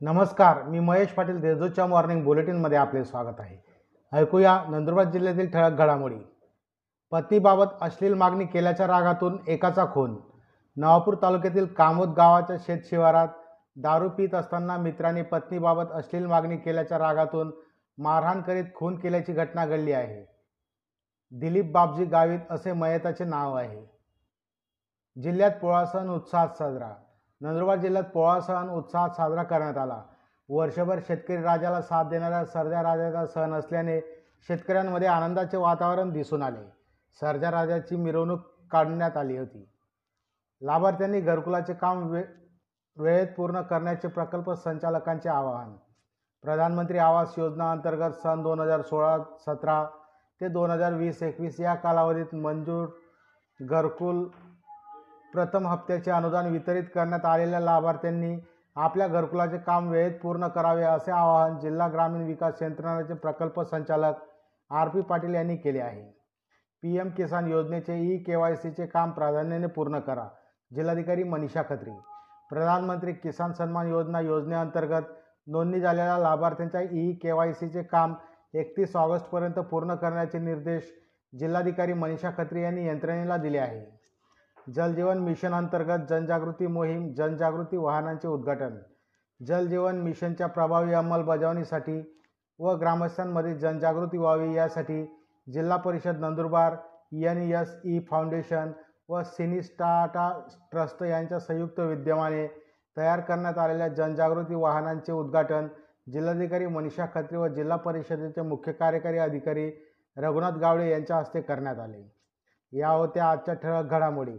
नमस्कार मी महेश पाटील देजूच्या मॉर्निंग बुलेटिनमध्ये आपले स्वागत आहे. ऐकूया नंदुरबार जिल्ह्यातील ठळक घडामोडी. पत्नीबाबत अश्लील मागणी केल्याच्या रागातून एकाचा खून. नवापूर तालुक्यातील कामोद गावाच्या शेत शिवारात दारू पित असताना मित्राने पत्नीबाबत अश्लील मागणी केल्याच्या रागातून मारहाण करीत खून केल्याची घटना घडली आहे. दिलीप बाबजी गावित असे मयताचे नाव आहे. जिल्ह्यात पोळा सण उत्साहात साजरा. नंदुरबार जिल्ह्यात पोळा सण उत्साहात साजरा करण्यात आला. वर्षभर शेतकरी राजाला साथ देणाऱ्या सरद्या राजाचा सण असल्याने शेतकऱ्यांमध्ये आनंदाचे वातावरण दिसून आले. सरद्या राजाची मिरवणूक काढण्यात आली होती. लाभार्थ्यांनी घरकुलाचे काम वे वेळेत पूर्ण करण्याचे प्रकल्प संचालकांचे आवाहन. प्रधानमंत्री आवास योजना अंतर्गत सन दोन हजार सोळा सतरा ते दोन हजार वीस एकवीस या कालावधीत मंजूर घरकुल प्रथम हप्त्याचे अनुदान वितरित करण्यात आलेल्या लाभार्थ्यांनी आपल्या घरकुलाचे काम वेळेत पूर्ण करावे असे आवाहन जिल्हा ग्रामीण विकास यंत्रणेचे प्रकल्प संचालक आर पी पाटील यांनी केले आहे. पी एम किसान योजनेचे ई के वाय सीचे काम प्राधान्याने पूर्ण करा. जिल्हाधिकारी मनीषा खत्री. प्रधानमंत्री किसान सन्मान योजना योजनेअंतर्गत नोंदणी झालेल्या लाभार्थ्यांच्या ई के वाय सीचे काम एकतीस ऑगस्टपर्यंत पूर्ण करण्याचे निर्देश जिल्हाधिकारी मनीषा खत्री यांनी यंत्रणेला दिले आहे. जलजीवन मिशन अंतर्गत जनजागृती मोहीम जनजागृती वाहनांचे उद्घाटन जलजीवन मिशनच्या प्रभावी अंमलबजावणीसाठी व ग्रामस्थांमध्ये जनजागृती व्हावी यासाठी जिल्हा परिषद Nandurbar N S E foundation व सिनिस्टाटा ट्रस्ट यांच्या संयुक्त विद्यमाने तयार करण्यात आलेल्या जनजागृती वाहनांचे उद्घाटन जिल्हाधिकारी मनीषा खत्री व जिल्हा परिषदेचे मुख्य कार्यकारी अधिकारी रघुनाथ गावडे यांच्या हस्ते करण्यात आले. या होत्या आजच्या ठळक घडामोडी.